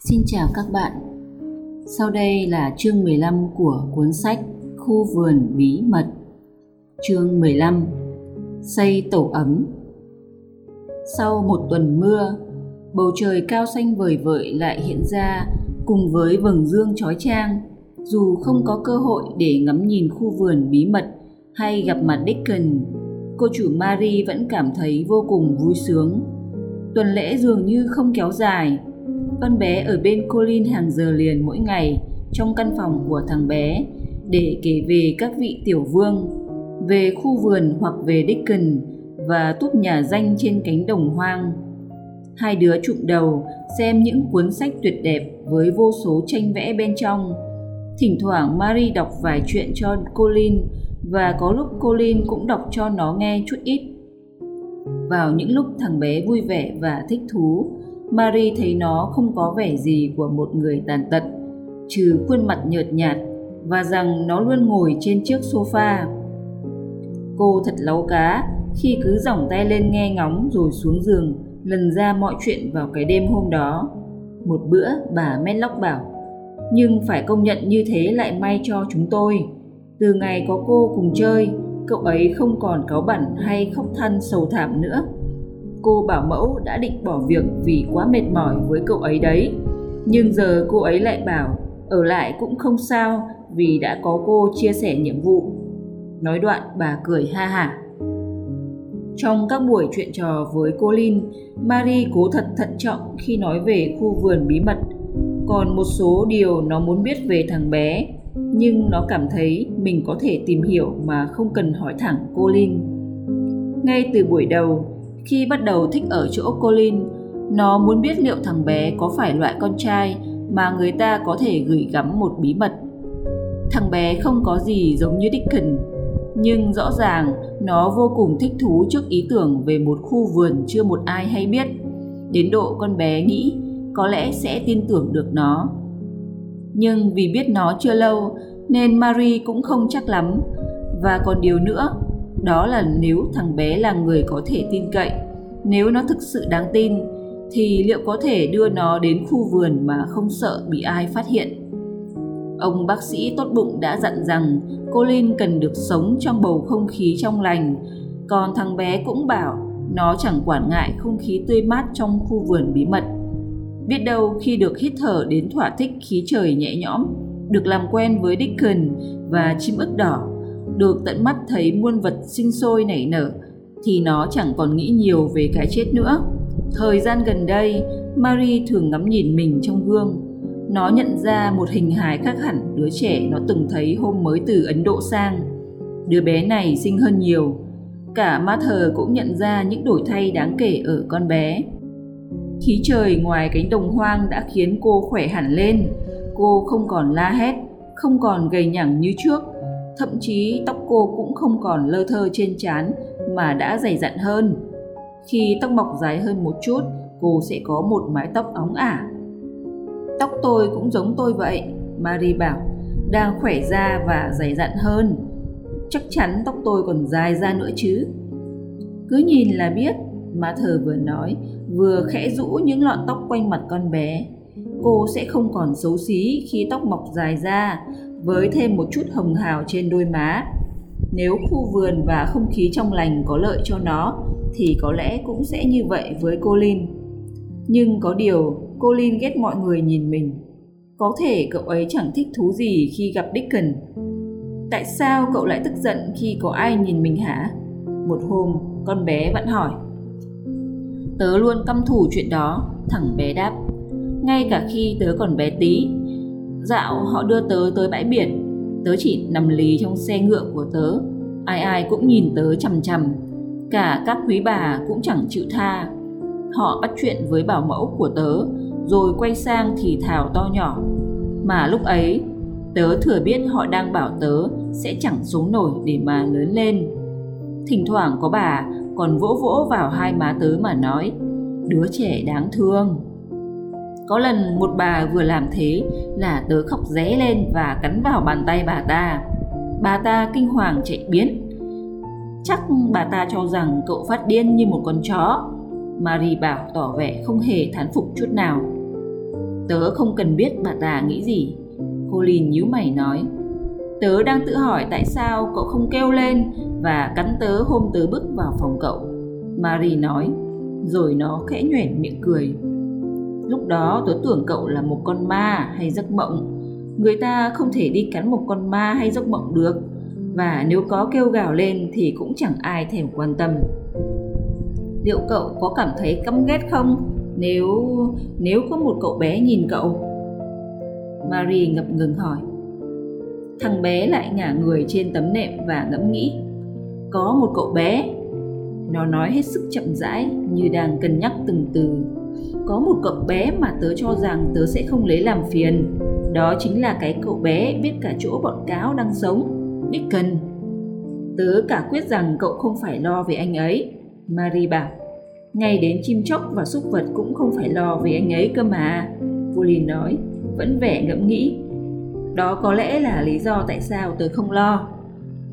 Xin chào các bạn. Sau đây là chương 15 của cuốn sách Khu vườn bí mật. Chương 15: Xây tổ ấm. Sau một tuần mưa, bầu trời cao xanh vời vợi lại hiện ra cùng với vầng dương chói chang. Dù không có cơ hội để ngắm nhìn khu vườn bí mật hay gặp mặt Dickon, cô chủ Mary vẫn cảm thấy vô cùng vui sướng. Tuần lễ dường như không kéo dài, con bé ở bên Colin hàng giờ liền mỗi ngày trong căn phòng của thằng bé để kể về các vị tiểu vương, về khu vườn hoặc về Dickon và túp nhà danh trên cánh đồng hoang. Hai đứa chụm đầu xem những cuốn sách tuyệt đẹp với vô số tranh vẽ bên trong. Thỉnh thoảng Marie đọc vài chuyện cho Colin và có lúc Colin cũng đọc cho nó nghe chút ít. Vào những lúc thằng bé vui vẻ và thích thú, Marie thấy nó không có vẻ gì của một người tàn tật, trừ khuôn mặt nhợt nhạt và rằng nó luôn ngồi trên chiếc sofa. Cô thật láu cá khi cứ giỏng tay lên nghe ngóng rồi xuống giường lần ra mọi chuyện vào cái đêm hôm đó. Một bữa bà Medlock bảo, nhưng phải công nhận như thế lại may cho chúng tôi. Từ ngày có cô cùng chơi, cậu ấy không còn cáu bẩn hay khóc than sầu thảm nữa cô bảo mẫu đã định bỏ việc vì quá mệt mỏi với cậu ấy đấy nhưng giờ cô ấy lại bảo ở lại cũng không sao vì đã có cô chia sẻ nhiệm vụ nói đoạn bà cười ha hả trong các buổi chuyện trò với cô lin, Marie cố thật thận trọng khi nói về khu vườn bí mật. Còn một số điều nó muốn biết về thằng bé, nhưng nó cảm thấy mình có thể tìm hiểu mà không cần hỏi thẳng cô lin. Ngay từ buổi đầu, khi bắt đầu thích ở chỗ Colin, nó muốn biết liệu thằng bé có phải loại con trai mà người ta có thể gửi gắm một bí mật. Thằng bé không có gì giống như Dickens, nhưng rõ ràng nó vô cùng thích thú trước ý tưởng về một khu vườn chưa một ai hay biết. Đến độ con bé nghĩ có lẽ sẽ tin tưởng được nó. Nhưng vì biết nó chưa lâu nên Marie cũng không chắc lắm. Và còn điều nữa, đó là nếu thằng bé là người có thể tin cậy, nếu nó thực sự đáng tin, thì liệu có thể đưa nó đến khu vườn mà không sợ bị ai phát hiện? Ông bác sĩ tốt bụng đã dặn rằng cô Linh cần được sống trong bầu không khí trong lành. Còn thằng bé cũng bảo nó chẳng quản ngại không khí tươi mát trong khu vườn bí mật. Biết đâu khi được hít thở đến thỏa thích khí trời nhẹ nhõm, được làm quen với Dickon và chim ức đỏ được tận mắt thấy muôn vật sinh sôi nảy nở thì nó chẳng còn nghĩ nhiều về cái chết nữa. Thời gian gần đây, Marie thường ngắm nhìn mình trong gương. Nó nhận ra một hình hài khác hẳn đứa trẻ nó từng thấy hôm mới từ Ấn Độ sang. Đứa bé này xinh hơn nhiều. Cả Mather cũng nhận ra những đổi thay đáng kể ở con bé. Khí trời ngoài cánh đồng hoang đã khiến cô khỏe hẳn lên. Cô không còn la hét, không còn gầy nhẳng như trước thậm chí tóc cô cũng không còn lơ thơ trên trán mà đã dày dặn hơn. Khi tóc mọc dài hơn một chút, cô sẽ có một mái tóc óng ả. Tóc tôi cũng giống tôi vậy, Marie bảo, đang khỏe ra và dày dặn hơn. Chắc chắn tóc tôi còn dài ra nữa chứ. Cứ nhìn là biết, má thờ vừa nói, vừa khẽ rũ những lọn tóc quanh mặt con bé. Cô sẽ không còn xấu xí khi tóc mọc dài ra với thêm một chút hồng hào trên đôi má. Nếu khu vườn và không khí trong lành có lợi cho nó thì có lẽ cũng sẽ như vậy với cô Lin. Nhưng có điều, cô Lin ghét mọi người nhìn mình. Có thể cậu ấy chẳng thích thú gì khi gặp Dickon. Tại sao cậu lại tức giận khi có ai nhìn mình hả? Một hôm, con bé vẫn hỏi. Tớ luôn căm thủ chuyện đó, thằng bé đáp. Ngay cả khi tớ còn bé tí, Dạo, họ đưa tớ tới bãi biển. Tớ chỉ nằm lì trong xe ngựa của tớ. Ai ai cũng nhìn tớ chằm chằm. Cả các quý bà cũng chẳng chịu tha. Họ bắt chuyện với bảo mẫu của tớ, Rồi quay sang thì thào to nhỏ. Mà lúc ấy, Tớ thừa biết họ đang bảo tớ Sẽ chẳng sống nổi để mà lớn lên. Thỉnh thoảng có bà còn vỗ vỗ vào hai má tớ mà nói, Đứa trẻ đáng thương có lần một bà vừa làm thế là tớ khóc ré lên và cắn vào bàn tay bà ta. Bà ta kinh hoàng chạy biến. Chắc bà ta cho rằng cậu phát điên như một con chó. Marie bảo tỏ vẻ không hề thán phục chút nào. Tớ không cần biết bà ta nghĩ gì. Colin nhíu mày nói. Tớ đang tự hỏi tại sao cậu không kêu lên và cắn tớ hôm tớ bước vào phòng cậu. Marie nói, rồi nó khẽ nhoẻn miệng cười. Lúc đó tớ tưởng cậu là một con ma hay giấc mộng. Người ta không thể đi cắn một con ma hay giấc mộng được. Và nếu có kêu gào lên thì cũng chẳng ai thèm quan tâm. Liệu cậu có cảm thấy căm ghét không? Nếu nếu có một cậu bé nhìn cậu. Marie ngập ngừng hỏi. Thằng bé lại ngả người trên tấm nệm và ngẫm nghĩ. Có một cậu bé. Nó nói hết sức chậm rãi, như đang cân nhắc từng từ. Có một cậu bé mà tớ cho rằng tớ sẽ không lấy làm phiền. Đó chính là cái cậu bé biết cả chỗ bọn cáo đang sống. Dickon. Tớ cả quyết rằng cậu không phải lo về anh ấy. Marie bảo. Ngay đến chim chóc và súc vật cũng không phải lo về anh ấy cơ mà. Pauline nói, vẫn vẻ ngẫm nghĩ đó có lẽ là lý do tại sao tớ không lo.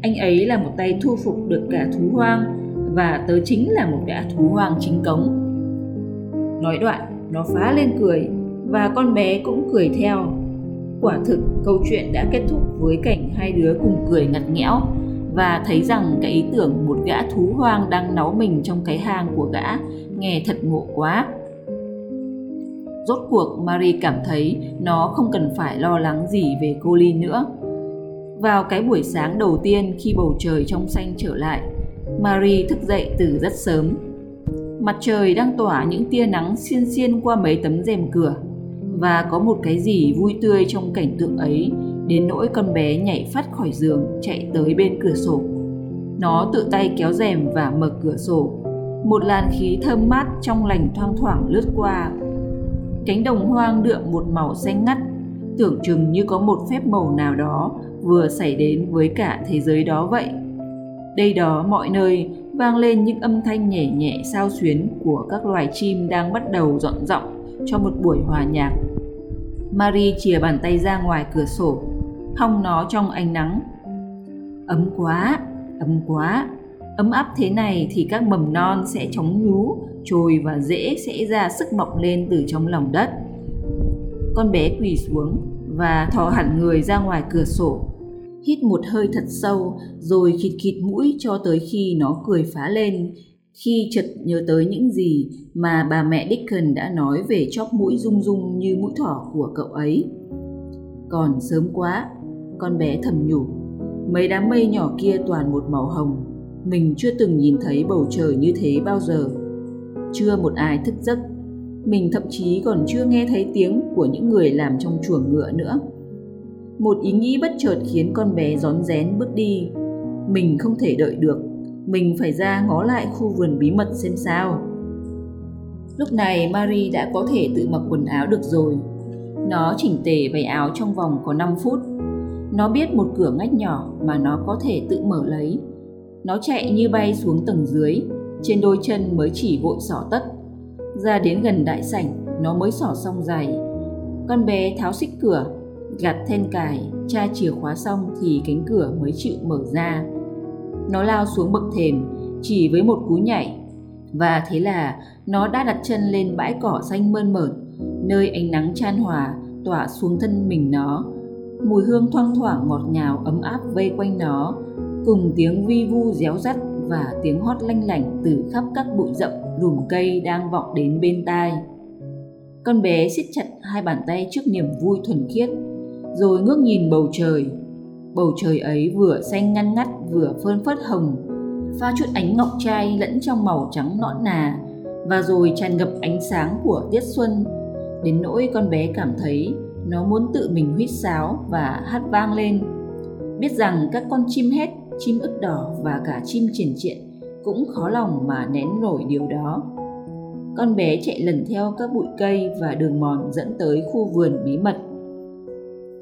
Anh ấy là một tay thu phục được cả thú hoang và tớ chính là một gã thú hoang chính cống. Nói đoạn, nó phá lên cười và con bé cũng cười theo. Quả thực, câu chuyện đã kết thúc với cảnh hai đứa cùng cười ngặt nghẽo và thấy rằng cái ý tưởng một gã thú hoang đang náu mình trong cái hang của gã nghe thật ngộ quá. Rốt cuộc Marie cảm thấy nó không cần phải lo lắng gì về Colin nữa. Vào cái buổi sáng đầu tiên khi bầu trời trong xanh trở lại, Marie thức dậy từ rất sớm. Mặt trời đang tỏa những tia nắng xiên xiên qua mấy tấm rèm cửa và có một cái gì vui tươi trong cảnh tượng ấy đến nỗi con bé nhảy phát khỏi giường chạy tới bên cửa sổ. Nó tự tay kéo rèm và mở cửa sổ. Một làn khí thơm mát trong lành thoang thoảng lướt qua Cánh đồng hoang đượm một màu xanh ngắt, tưởng chừng như có một phép màu nào đó vừa xảy đến với cả thế giới đó vậy. Đây đó mọi nơi vang lên những âm thanh nhẹ nhẹ sao xuyến của các loài chim đang bắt đầu dọn giọng cho một buổi hòa nhạc. Marie chìa bàn tay ra ngoài cửa sổ, hong nó trong ánh nắng. Ấm quá, ấm quá, ấm áp thế này thì các mầm non sẽ chóng nhú trồi và rễ sẽ ra sức mọc lên từ trong lòng đất con bé quỳ xuống và thò hẳn người ra ngoài cửa sổ hít một hơi thật sâu rồi khịt khịt mũi cho tới khi nó cười phá lên. Khi chợt nhớ tới những gì mà bà mẹ Dickon đã nói về chóp mũi rung rung như mũi thỏ của cậu ấy. Còn sớm quá, con bé thầm nhủ, mấy đám mây nhỏ kia toàn một màu hồng, mình chưa từng nhìn thấy bầu trời như thế bao giờ. Chưa một ai thức giấc. Mình thậm chí còn chưa nghe thấy tiếng của những người làm trong chuồng ngựa nữa một ý nghĩ bất chợt khiến con bé rón rén bước đi. Mình không thể đợi được. Mình phải ra ngó lại khu vườn bí mật xem sao. Lúc này marie đã có thể tự mặc quần áo được rồi. Nó chỉnh tề váy áo trong vòng có 5 phút. Nó biết một cửa ngách nhỏ mà nó có thể tự mở lấy. Nó chạy như bay xuống tầng dưới, trên đôi chân mới chỉ vội xỏ tất. Ra đến gần đại sảnh, nó mới xỏ xong giày. Con bé tháo xích cửa gạt then cài tra chìa khóa xong thì cánh cửa mới chịu mở ra. Nó lao xuống bậc thềm chỉ với một cú nhảy. Và thế là nó đã đặt chân lên bãi cỏ xanh mơn mởn nơi ánh nắng chan hòa tỏa xuống thân mình nó. Mùi hương thoang thoảng ngọt ngào ấm áp vây quanh nó cùng tiếng vi vu réo rắt và tiếng hót lanh lảnh từ khắp các bụi rậm lùm cây đang vọng đến bên tai. Con bé siết chặt hai bàn tay trước niềm vui thuần khiết, rồi ngước nhìn bầu trời. Bầu trời ấy vừa xanh ngăn ngắt vừa phơn phớt hồng, pha chút ánh ngọc trai lẫn trong màu trắng nõn nà, và rồi tràn ngập ánh sáng của tiết xuân. Đến nỗi con bé cảm thấy nó muốn tự mình huýt sáo và hát vang lên. Biết rằng các con chim hét chim ức đỏ và cả chim triển triện cũng khó lòng mà nén nổi điều đó. Con bé chạy lần theo các bụi cây và đường mòn dẫn tới khu vườn bí mật.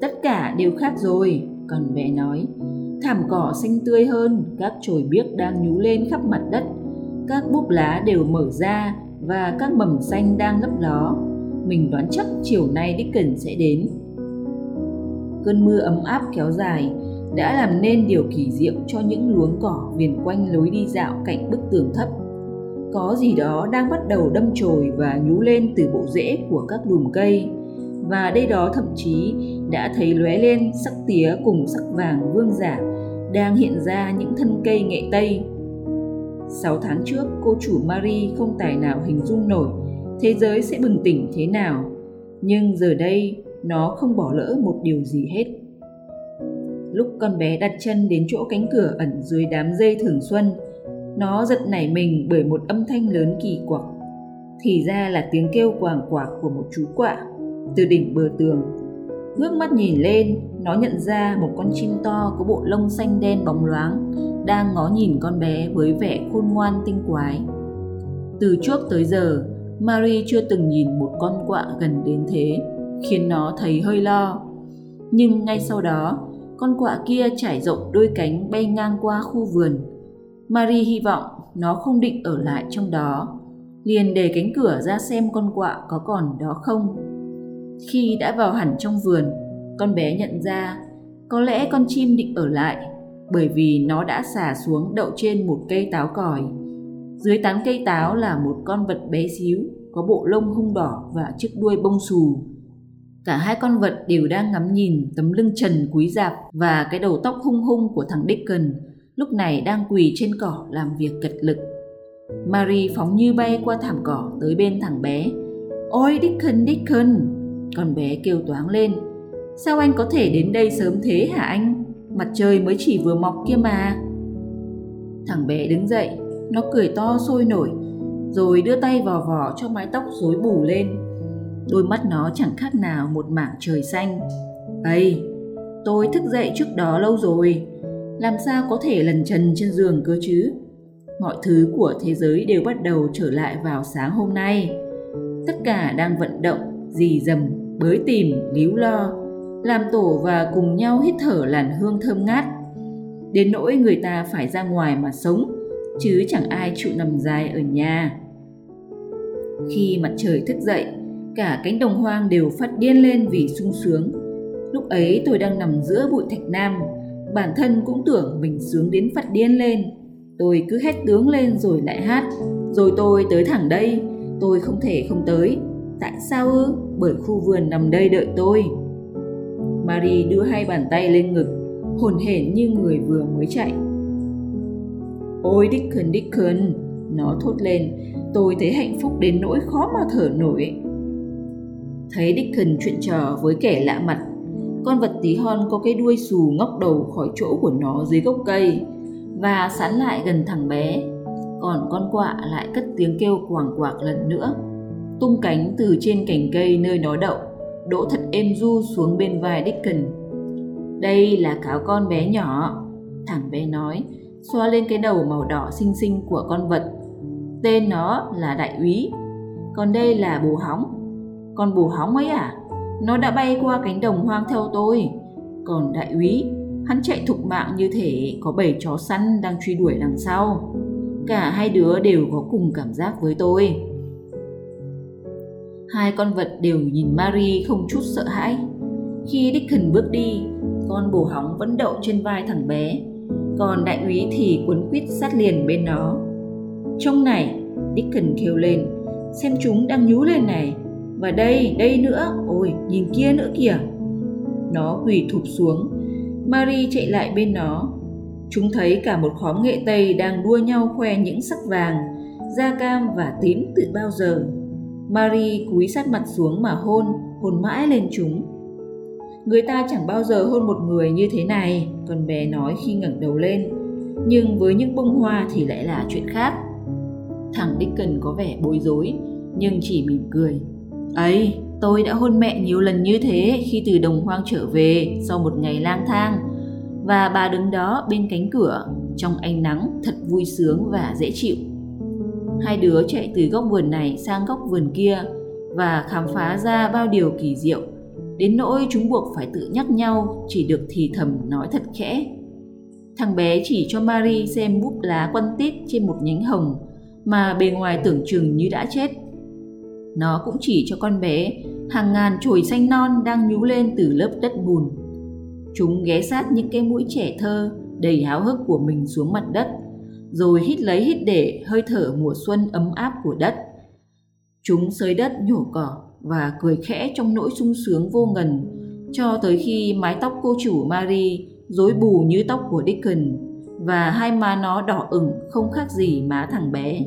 Tất cả đều khác rồi, con bé nói. Thảm cỏ xanh tươi hơn, các chồi biếc đang nhú lên khắp mặt đất. Các búp lá đều mở ra và các mầm xanh đang lấp ló. Mình đoán chắc chiều nay Dickens sẽ đến. Cơn mưa ấm áp kéo dài, đã làm nên điều kỳ diệu cho những luống cỏ viền quanh lối đi dạo cạnh bức tường thấp. Có gì đó đang bắt đầu đâm chồi và nhú lên từ bộ rễ của các đùm cây và đây đó thậm chí đã thấy lóe lên sắc tía cùng sắc vàng vương giả đang hiện ra những thân cây nghệ tây. Sáu tháng trước, cô chủ Marie không tài nào hình dung nổi thế giới sẽ bừng tỉnh thế nào, nhưng giờ đây nó không bỏ lỡ một điều gì hết. Lúc con bé đặt chân đến chỗ cánh cửa ẩn dưới đám dây thường xuân, nó giật nảy mình bởi một âm thanh lớn kỳ quặc. Thì ra là tiếng kêu quàng quạc của một chú quạ từ đỉnh bờ tường. Ngước mắt nhìn lên, nó nhận ra một con chim to có bộ lông xanh đen bóng loáng đang ngó nhìn con bé với vẻ khôn ngoan tinh quái. Từ trước tới giờ, Marie chưa từng nhìn một con quạ gần đến thế, khiến nó thấy hơi lo. Nhưng ngay sau đó, con quạ kia trải rộng đôi cánh bay ngang qua khu vườn. Marie hy vọng nó không định ở lại trong đó, liền để cánh cửa ra xem con quạ có còn đó không. Khi đã vào hẳn trong vườn, con bé nhận ra có lẽ con chim định ở lại bởi vì nó đã xả xuống đậu trên một cây táo còi. Dưới tán cây táo là một con vật bé xíu, có bộ lông hung đỏ và chiếc đuôi bông xù. Cả hai con vật đều đang ngắm nhìn tấm lưng trần quý dạp và cái đầu tóc hung hung của thằng Dickon lúc này đang quỳ trên cỏ làm việc cật lực. Marie phóng như bay qua thảm cỏ tới bên thằng bé. Ôi Dickon, Dickon! Con bé kêu toáng lên. Sao anh có thể đến đây sớm thế hả anh? Mặt trời mới chỉ vừa mọc kia mà. Thằng bé đứng dậy, nó cười to sôi nổi, rồi đưa tay vào vỏ cho mái tóc rối bù lên. Đôi mắt nó chẳng khác nào một mảng trời xanh. Ây, tôi thức dậy trước đó lâu rồi, làm sao có thể lần trần trên giường cơ chứ? Mọi thứ của thế giới đều bắt đầu trở lại vào sáng hôm nay. Tất cả đang vận động, dì dầm, bới tìm, líu lo, làm tổ và cùng nhau hít thở làn hương thơm ngát. Đến nỗi người ta phải ra ngoài mà sống, chứ chẳng ai chịu nằm dài ở nhà. Khi mặt trời thức dậy, cả cánh đồng hoang đều phát điên lên vì sung sướng. Lúc ấy tôi đang nằm giữa bụi thạch nam, bản thân cũng tưởng mình sướng đến phát điên lên. Tôi cứ hét tướng lên rồi lại hát, rồi tôi tới thẳng đây, tôi không thể không tới. Tại sao ư? Bởi khu vườn nằm đây đợi tôi. Marie đưa hai bàn tay lên ngực, hồn hển như người vừa mới chạy. Ôi Dickon, Dickon, nó thốt lên, tôi thấy hạnh phúc đến nỗi khó mà thở nổi. Thấy Dickon chuyện trò với kẻ lạ mặt, con vật tí hon có cái đuôi xù ngóc đầu khỏi chỗ của nó dưới gốc cây và sán lại gần thằng bé. Còn con quạ lại cất tiếng kêu quàng quạc lần nữa, tung cánh từ trên cành cây nơi nó đậu đỗ thật êm du xuống bên vai Dickon. Đây là cáo con bé nhỏ, thằng bé nói, xoa lên cái đầu màu đỏ xinh xinh của con vật. Tên nó là đại úy, còn đây là bù hóng. Con bù hóng ấy à? Nó đã bay qua cánh đồng hoang theo tôi. Còn đại úy, hắn chạy thục mạng như thể có bảy chó săn đang truy đuổi đằng sau. Cả hai đứa đều có cùng cảm giác với tôi. Hai con vật đều nhìn Marie không chút sợ hãi. Khi Dickon bước đi, con bồ hóng vẫn đậu trên vai thằng bé, còn đại úy thì cuốn quýt sát liền bên nó. Trong này, Dickon kêu lên, xem chúng đang nhú lên này. Và đây, đây nữa, ôi, nhìn kia nữa kìa. Nó quỳ thụp xuống, Marie chạy lại bên nó. Chúng thấy cả một khóm nghệ tây đang đua nhau khoe những sắc vàng, da cam và tím từ bao giờ. Marie cúi sát mặt xuống mà hôn, hôn mãi lên chúng. Người ta chẳng bao giờ hôn một người như thế này, con bé nói khi ngẩng đầu lên. Nhưng với những bông hoa thì lại là chuyện khác. Thằng Dickon có vẻ bối rối, nhưng chỉ mỉm cười. Ấy, tôi đã hôn mẹ nhiều lần như thế khi từ đồng hoang trở về sau một ngày lang thang. Và bà đứng đó bên cánh cửa, trong ánh nắng thật vui sướng và dễ chịu. Hai đứa chạy từ góc vườn này sang góc vườn kia và khám phá ra bao điều kỳ diệu, đến nỗi chúng buộc phải tự nhắc nhau chỉ được thì thầm nói thật khẽ. Thằng bé chỉ cho Marie xem búp lá quăn tít trên một nhánh hồng mà bề ngoài tưởng chừng như đã chết. Nó cũng chỉ cho con bé hàng ngàn chồi xanh non đang nhú lên từ lớp đất bùn. Chúng ghé sát những cái mũi trẻ thơ đầy háo hức của mình xuống mặt đất rồi hít lấy hít để hơi thở mùa xuân ấm áp của đất. Chúng sới đất nhổ cỏ, và cười khẽ trong nỗi sung sướng vô ngần cho tới khi mái tóc cô chủ Marie rối bù như tóc của Dickens và hai má nó đỏ ửng không khác gì má thằng bé.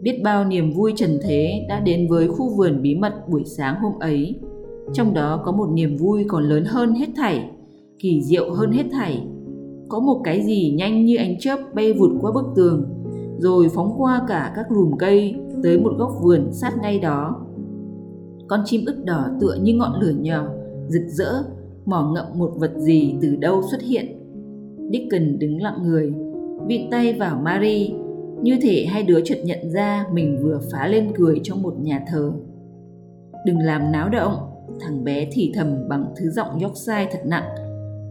Biết bao niềm vui trần thế đã đến với khu vườn bí mật buổi sáng hôm ấy. Trong đó có một niềm vui còn lớn hơn hết thảy, kỳ diệu hơn hết thảy. Có một cái gì nhanh như ánh chớp bay vụt qua bức tường, rồi phóng qua cả các lùm cây tới một góc vườn sát ngay đó. Con chim ức đỏ tựa như ngọn lửa nhỏ, rực rỡ, mỏ ngậm một vật gì từ đâu xuất hiện. Dickon đứng lặng người, vịn tay vào Marie, như thể hai đứa chợt nhận ra mình vừa phá lên cười trong một nhà thờ. Đừng làm náo động, thằng bé thì thầm bằng thứ giọng sai thật nặng.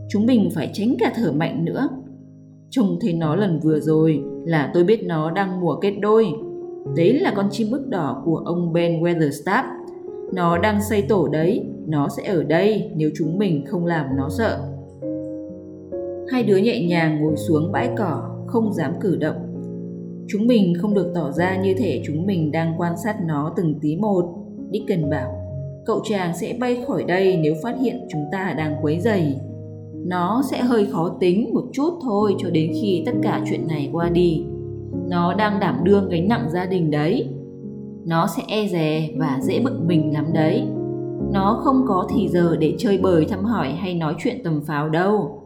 Chúng mình phải tránh cả thở mạnh nữa. Trông thấy nó lần vừa rồi là tôi biết nó đang mùa kết đôi. Đấy là con chim bức đỏ của ông Ben Weatherstaff. Nó đang xây tổ đấy, nó sẽ ở đây nếu chúng mình không làm nó sợ. Hai đứa nhẹ nhàng ngồi xuống bãi cỏ, không dám cử động. Chúng mình không được tỏ ra như thể chúng mình đang quan sát nó từng tí một. Dickens bảo, cậu chàng sẽ bay khỏi đây nếu phát hiện chúng ta đang quấy rầy. Nó sẽ hơi khó tính một chút thôi cho đến khi tất cả chuyện này qua đi. Nó đang đảm đương gánh nặng gia đình đấy. Nó sẽ e dè và dễ bực mình lắm đấy. Nó không có thì giờ để chơi bời thăm hỏi hay nói chuyện tầm pháo đâu.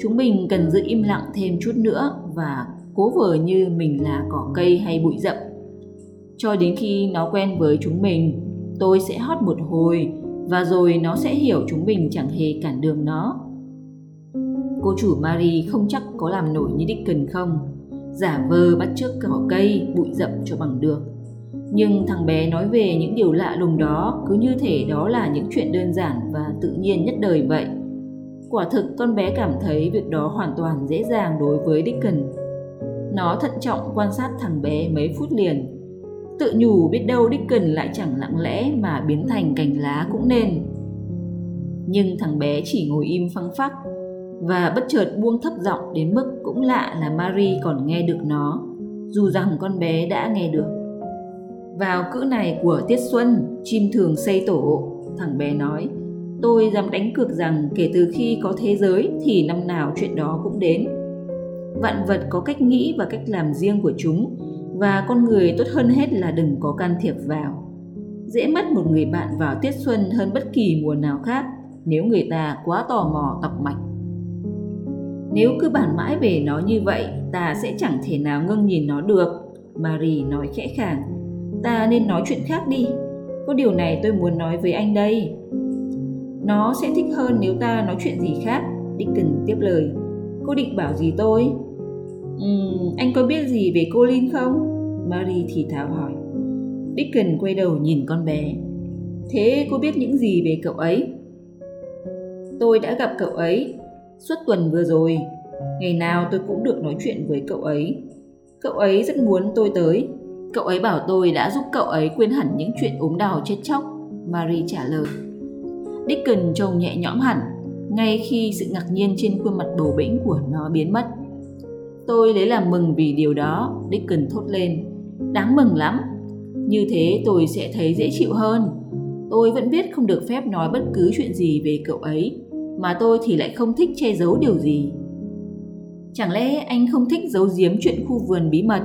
Chúng mình cần giữ im lặng thêm chút nữa và cố vờ như mình là cỏ cây hay bụi rậm. Cho đến khi nó quen với chúng mình, tôi sẽ hót một hồi và rồi nó sẽ hiểu chúng mình chẳng hề cản đường nó. Cô chủ Marie không chắc có làm nổi như Dickon không, giả vờ bắt chước cỏ cây, bụi rậm cho bằng được. Nhưng thằng bé nói về những điều lạ lùng đó cứ như thể đó là những chuyện đơn giản và tự nhiên nhất đời vậy. Quả thực con bé cảm thấy việc đó hoàn toàn dễ dàng đối với Dickon. Nó thận trọng quan sát thằng bé mấy phút liền. Tự nhủ biết đâu Dickon lại chẳng lặng lẽ mà biến thành cành lá cũng nên. Nhưng thằng bé chỉ ngồi im phăng phắc và bất chợt buông thấp giọng đến mức cũng lạ là Marie còn nghe được nó, dù rằng con bé đã nghe được. Vào cữ này của tiết xuân, chim thường xây tổ, thằng bé nói. Tôi dám đánh cược rằng kể từ khi có thế giới thì năm nào chuyện đó cũng đến. Vạn vật có cách nghĩ và cách làm riêng của chúng và con người tốt hơn hết là đừng có can thiệp vào. Dễ mất một người bạn vào tiết xuân hơn bất kỳ mùa nào khác nếu người ta quá tò mò tọc mạch. Nếu cứ bản mãi về nó như vậy, ta sẽ chẳng thể nào ngưng nhìn nó được. Marie nói khẽ khàng. Ta nên nói chuyện khác đi. Có điều này tôi muốn nói với anh đây. Nó sẽ thích hơn nếu ta nói chuyện gì khác. Dickens tiếp lời. Cô định bảo gì tôi? Uhm, anh có biết gì về cô Lin không? Marie thì thào hỏi. Dickens quay đầu nhìn con bé. Thế cô biết những gì về cậu ấy? Tôi đã gặp cậu ấy suốt tuần vừa rồi. Ngày nào tôi cũng được nói chuyện với cậu ấy. Cậu ấy rất muốn tôi tới. Cậu ấy bảo tôi đã giúp cậu ấy quên hẳn những chuyện ốm đau chết chóc. Marie trả lời. Dickon trông nhẹ nhõm hẳn, ngay khi sự ngạc nhiên trên khuôn mặt bầu bĩnh của nó biến mất. Tôi lấy làm mừng vì điều đó, Dickon thốt lên. Đáng mừng lắm. Như thế tôi sẽ thấy dễ chịu hơn. Tôi vẫn biết không được phép nói bất cứ chuyện gì về cậu ấy, mà tôi thì lại không thích che giấu điều gì. Chẳng lẽ anh không thích giấu giếm chuyện khu vườn bí mật?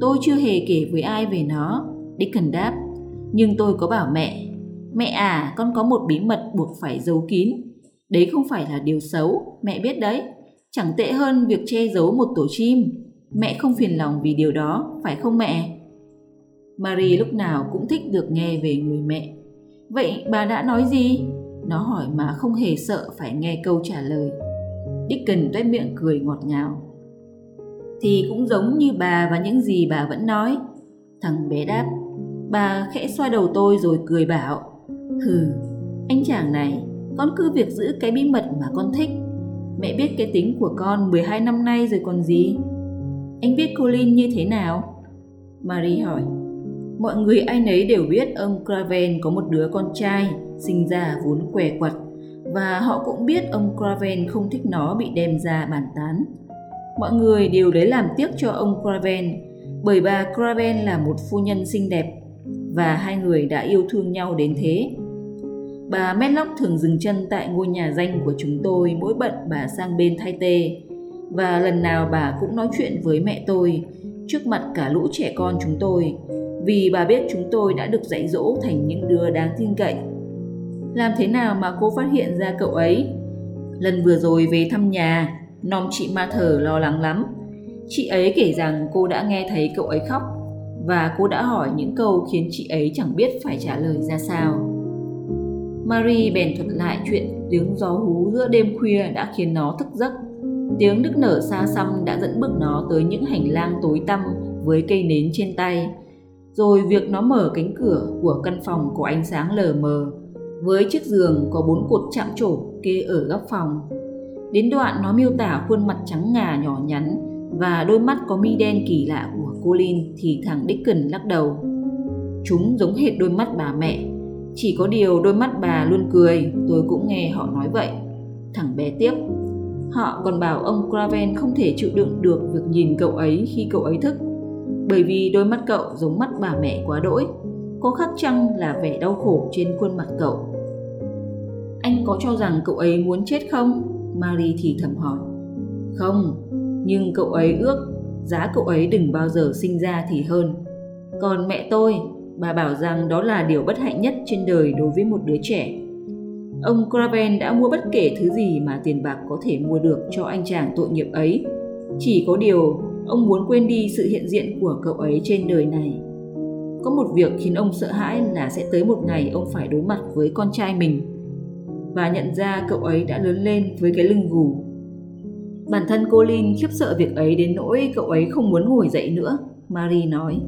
Tôi chưa hề kể với ai về nó, Dickon đáp. Nhưng tôi có bảo mẹ, mẹ à, con có một bí mật buộc phải giấu kín. Đấy không phải là điều xấu, mẹ biết đấy. Chẳng tệ hơn việc che giấu một tổ chim. Mẹ không phiền lòng vì điều đó, phải không mẹ? Marie lúc nào cũng thích được nghe về người mẹ. Vậy bà đã nói gì? Nó hỏi mà không hề sợ phải nghe câu trả lời. Dickens tuét miệng cười ngọt ngào. Thì cũng giống như bà và những gì bà vẫn nói. Thằng bé đáp. Bà khẽ xoa đầu tôi rồi cười bảo. Hừ, anh chàng này, con cứ việc giữ cái bí mật mà con thích. Mẹ biết cái tính của con 12 năm nay rồi còn gì. Anh biết Colin như thế nào? Marie hỏi. Mọi người ai nấy đều biết ông Craven có một đứa con trai, sinh ra vốn què quặt và họ cũng biết ông Craven không thích nó bị đem ra bàn tán. Mọi người đều lấy làm tiếc cho ông Craven, bởi bà Craven là một phu nhân xinh đẹp, và hai người đã yêu thương nhau đến thế. Bà Medlock thường dừng chân tại ngôi nhà danh của chúng tôi mỗi bận bà sang bên thay tê. Và lần nào bà cũng nói chuyện với mẹ tôi trước mặt cả lũ trẻ con chúng tôi vì bà biết chúng tôi đã được dạy dỗ thành những đứa đáng tin cậy. Làm thế nào mà cô phát hiện ra cậu ấy? Lần vừa rồi về thăm nhà, nom chị Ma thở lo lắng lắm. Chị ấy kể rằng cô đã nghe thấy cậu ấy khóc và cô đã hỏi những câu khiến chị ấy chẳng biết phải trả lời ra sao. Marie bèn thuật lại chuyện tiếng gió hú giữa đêm khuya đã khiến nó thức giấc. Tiếng nức nở xa xăm đã dẫn bước nó tới những hành lang tối tăm với cây nến trên tay. Rồi việc nó mở cánh cửa của căn phòng có ánh sáng lờ mờ, với chiếc giường có bốn cột chạm trổ kê ở góc phòng. Đến đoạn nó miêu tả khuôn mặt trắng ngà nhỏ nhắn và đôi mắt có mi đen kỳ lạ của Colin thì thằng Dickon lắc đầu. Chúng giống hệt đôi mắt bà mẹ chỉ có điều đôi mắt bà luôn cười, tôi cũng nghe họ nói vậy. Thằng bé tiếp. Họ còn bảo ông Craven không thể chịu đựng được việc nhìn cậu ấy khi cậu ấy thức. Bởi vì đôi mắt cậu giống mắt bà mẹ quá đỗi. Có khắc chăng là vẻ đau khổ trên khuôn mặt cậu. Anh có cho rằng cậu ấy muốn chết không? Marie thì thầm hỏi. Không, nhưng cậu ấy ước giá cậu ấy đừng bao giờ sinh ra thì hơn. Còn mẹ tôi Bà bảo rằng đó là điều bất hạnh nhất trên đời đối với một đứa trẻ. Ông Craven đã mua bất kể thứ gì mà tiền bạc có thể mua được cho anh chàng tội nghiệp ấy. Chỉ có điều, ông muốn quên đi sự hiện diện của cậu ấy trên đời này. Có một việc khiến ông sợ hãi là sẽ tới một ngày ông phải đối mặt với con trai mình và nhận ra cậu ấy đã lớn lên với cái lưng gù. Bản thân cô Lin khiếp sợ việc ấy đến nỗi cậu ấy không muốn ngồi dậy nữa, Marie nói.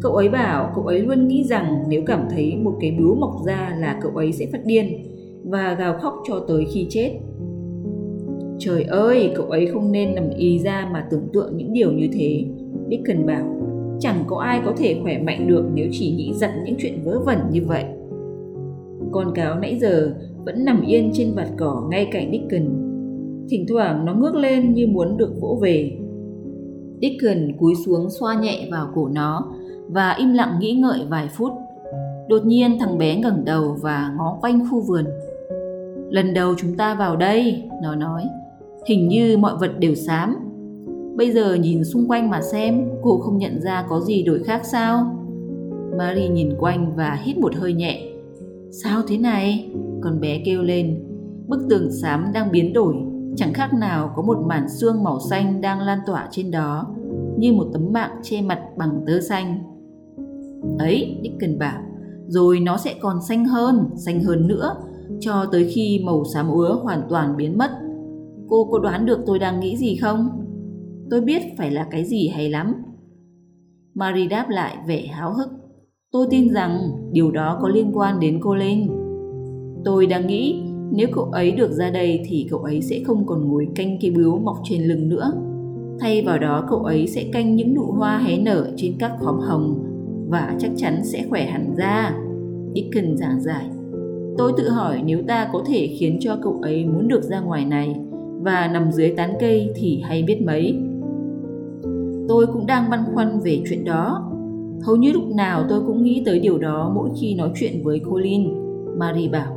Cậu ấy bảo cậu ấy luôn nghĩ rằng nếu cảm thấy một cái bướu mọc ra là cậu ấy sẽ phát điên và gào khóc cho tới khi chết. Trời ơi, cậu ấy không nên nằm y ra mà tưởng tượng những điều như thế. Dickon bảo, chẳng có ai có thể khỏe mạnh được nếu chỉ nghĩ giận những chuyện vớ vẩn như vậy. Con cáo nãy giờ vẫn nằm yên trên vạt cỏ ngay cạnh Dickon. Thỉnh thoảng nó ngước lên như muốn được vỗ về. Dickon cúi xuống xoa nhẹ vào cổ nó và im lặng nghĩ ngợi vài phút. Đột nhiên thằng bé ngẩng đầu và ngó quanh khu vườn. Lần đầu chúng ta vào đây, nó nói, hình như mọi vật đều xám. Bây giờ nhìn xung quanh mà xem, cô không nhận ra có gì đổi khác sao? Marie nhìn quanh và hít một hơi nhẹ. Sao thế này? Con bé kêu lên. Bức tường xám đang biến đổi, chẳng khác nào có một màn xương màu xanh đang lan tỏa trên đó, như một tấm mạng che mặt bằng tơ xanh. Ấy, Dickens bảo, rồi nó sẽ còn xanh hơn, xanh hơn nữa, cho tới khi màu xám úa hoàn toàn biến mất. Cô có đoán được tôi đang nghĩ gì không? Tôi biết phải là cái gì hay lắm. Marie đáp lại vẻ háo hức. Tôi tin rằng điều đó có liên quan đến cô lên. Tôi đang nghĩ nếu cậu ấy được ra đây thì cậu ấy sẽ không còn ngồi canh cái bướu mọc trên lưng nữa. Thay vào đó, cậu ấy sẽ canh những nụ hoa hé nở trên các khóm hồng và chắc chắn sẽ khỏe hẳn ra. Dickens giảng giải. Tôi tự hỏi nếu ta có thể khiến cho cậu ấy muốn được ra ngoài này và nằm dưới tán cây thì hay biết mấy. Tôi cũng đang băn khoăn về chuyện đó. Hầu như lúc nào tôi cũng nghĩ tới điều đó mỗi khi nói chuyện với Colin. Marie bảo,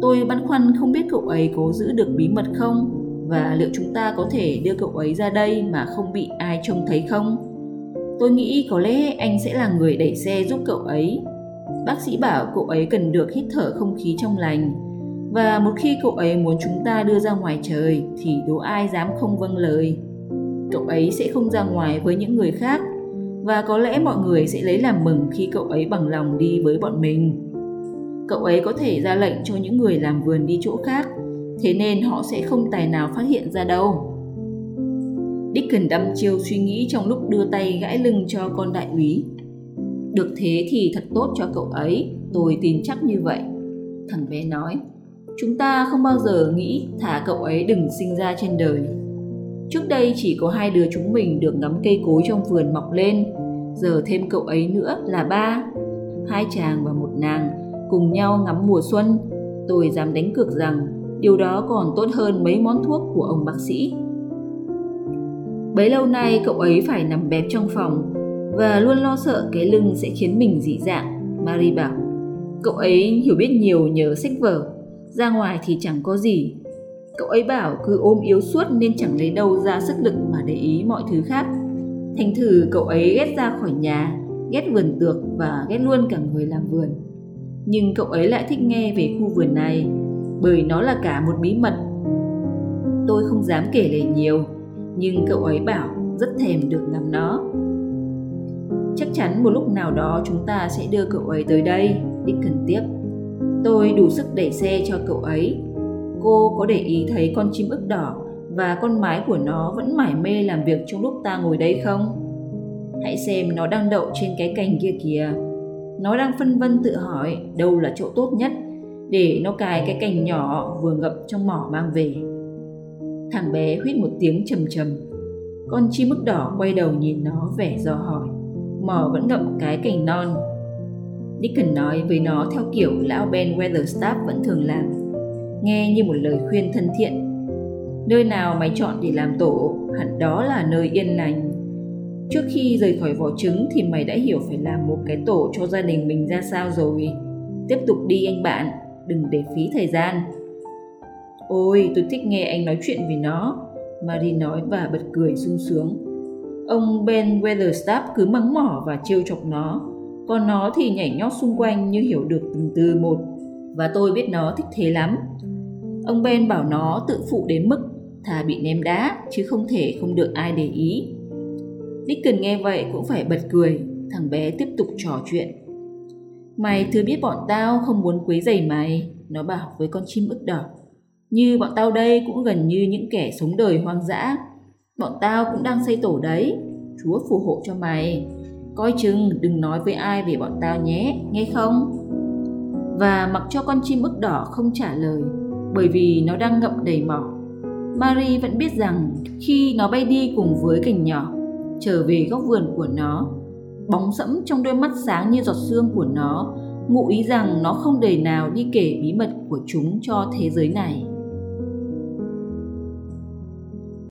tôi băn khoăn không biết cậu ấy có giữ được bí mật không và liệu chúng ta có thể đưa cậu ấy ra đây mà không bị ai trông thấy không? Tôi nghĩ có lẽ anh sẽ là người đẩy xe giúp cậu ấy. Bác sĩ bảo cậu ấy cần được hít thở không khí trong lành. Và một khi cậu ấy muốn chúng ta đưa ra ngoài trời thì đố ai dám không vâng lời. Cậu ấy sẽ không ra ngoài với những người khác và có lẽ mọi người sẽ lấy làm mừng khi cậu ấy bằng lòng đi với bọn mình. Cậu ấy có thể ra lệnh cho những người làm vườn đi chỗ khác, thế nên họ sẽ không tài nào phát hiện ra đâu. Dickon đăm chiêu suy nghĩ trong lúc đưa tay gãi lưng cho con đại úy. Được thế thì thật tốt cho cậu ấy, tôi tin chắc như vậy. Thằng bé nói, chúng ta không bao giờ nghĩ thả cậu ấy đừng sinh ra trên đời. Trước đây chỉ có hai đứa chúng mình được ngắm cây cối trong vườn mọc lên, giờ thêm cậu ấy nữa là ba. Hai chàng và một nàng cùng nhau ngắm mùa xuân. Tôi dám đánh cược rằng điều đó còn tốt hơn mấy món thuốc của ông bác sĩ. Bấy lâu nay cậu ấy phải nằm bẹp trong phòng và luôn lo sợ cái lưng sẽ khiến mình dị dạng. Marie bảo. Cậu ấy hiểu biết nhiều nhờ sách vở, ra ngoài thì chẳng có gì. Cậu ấy bảo cứ ôm yếu suốt nên chẳng lấy đâu ra sức lực mà để ý mọi thứ khác. Thành thử cậu ấy ghét ra khỏi nhà, ghét vườn tược và ghét luôn cả người làm vườn. Nhưng cậu ấy lại thích nghe về khu vườn này bởi nó là cả một bí mật. Tôi không dám kể lể nhiều, nhưng cậu ấy bảo rất thèm được ngắm nó. Chắc chắn một lúc nào đó chúng ta sẽ đưa cậu ấy tới đây, Dickon tiếp. Tôi đủ sức đẩy xe cho cậu ấy. Cô có để ý thấy con chim ức đỏ và con mái của nó vẫn mải mê làm việc trong lúc ta ngồi đây không? Hãy xem nó đang đậu trên cái cành kia kìa. Nó đang phân vân tự hỏi đâu là chỗ tốt nhất để nó cài cái cành nhỏ vừa ngập trong mỏ mang về. Thằng bé huýt một tiếng trầm trầm. Con chim ức đỏ quay đầu nhìn nó vẻ dò hỏi. Mỏ vẫn ngậm cái cành non. Dickens nói với nó theo kiểu lão Ben Weatherstaff vẫn thường làm. Nghe như một lời khuyên thân thiện. Nơi nào mày chọn để làm tổ, hẳn đó là nơi yên lành. Trước khi rời khỏi vỏ trứng thì mày đã hiểu phải làm một cái tổ cho gia đình mình ra sao rồi. Tiếp tục đi anh bạn, đừng để phí thời gian. Ôi, tôi thích nghe anh nói chuyện về nó, Marie nói và bật cười sung sướng. Ông Ben Weatherstaff cứ mắng mỏ và trêu chọc nó, còn nó thì nhảy nhót xung quanh như hiểu được từng từ một, và tôi biết nó thích thế lắm. Ông Ben bảo nó tự phụ đến mức thà bị ném đá chứ không thể không được ai để ý. Dickon nghe vậy cũng phải bật cười, thằng bé tiếp tục trò chuyện. Mày thừa biết bọn tao không muốn quấy rầy mày, nó bảo với con chim ức đỏ. Như bọn tao đây cũng gần như những kẻ sống đời hoang dã. Bọn tao cũng đang xây tổ đấy, Chúa phù hộ cho mày. Coi chừng đừng nói với ai về bọn tao nhé, nghe không? Và mặc cho con chim ức đỏ không trả lời, bởi vì nó đang ngậm đầy mỏ. Marie vẫn biết rằng khi nó bay đi cùng với cành nhỏ, trở về góc vườn của nó, bóng sẫm trong đôi mắt sáng như giọt sương của nó ngụ ý rằng nó không đời nào đi kể bí mật của chúng cho thế giới này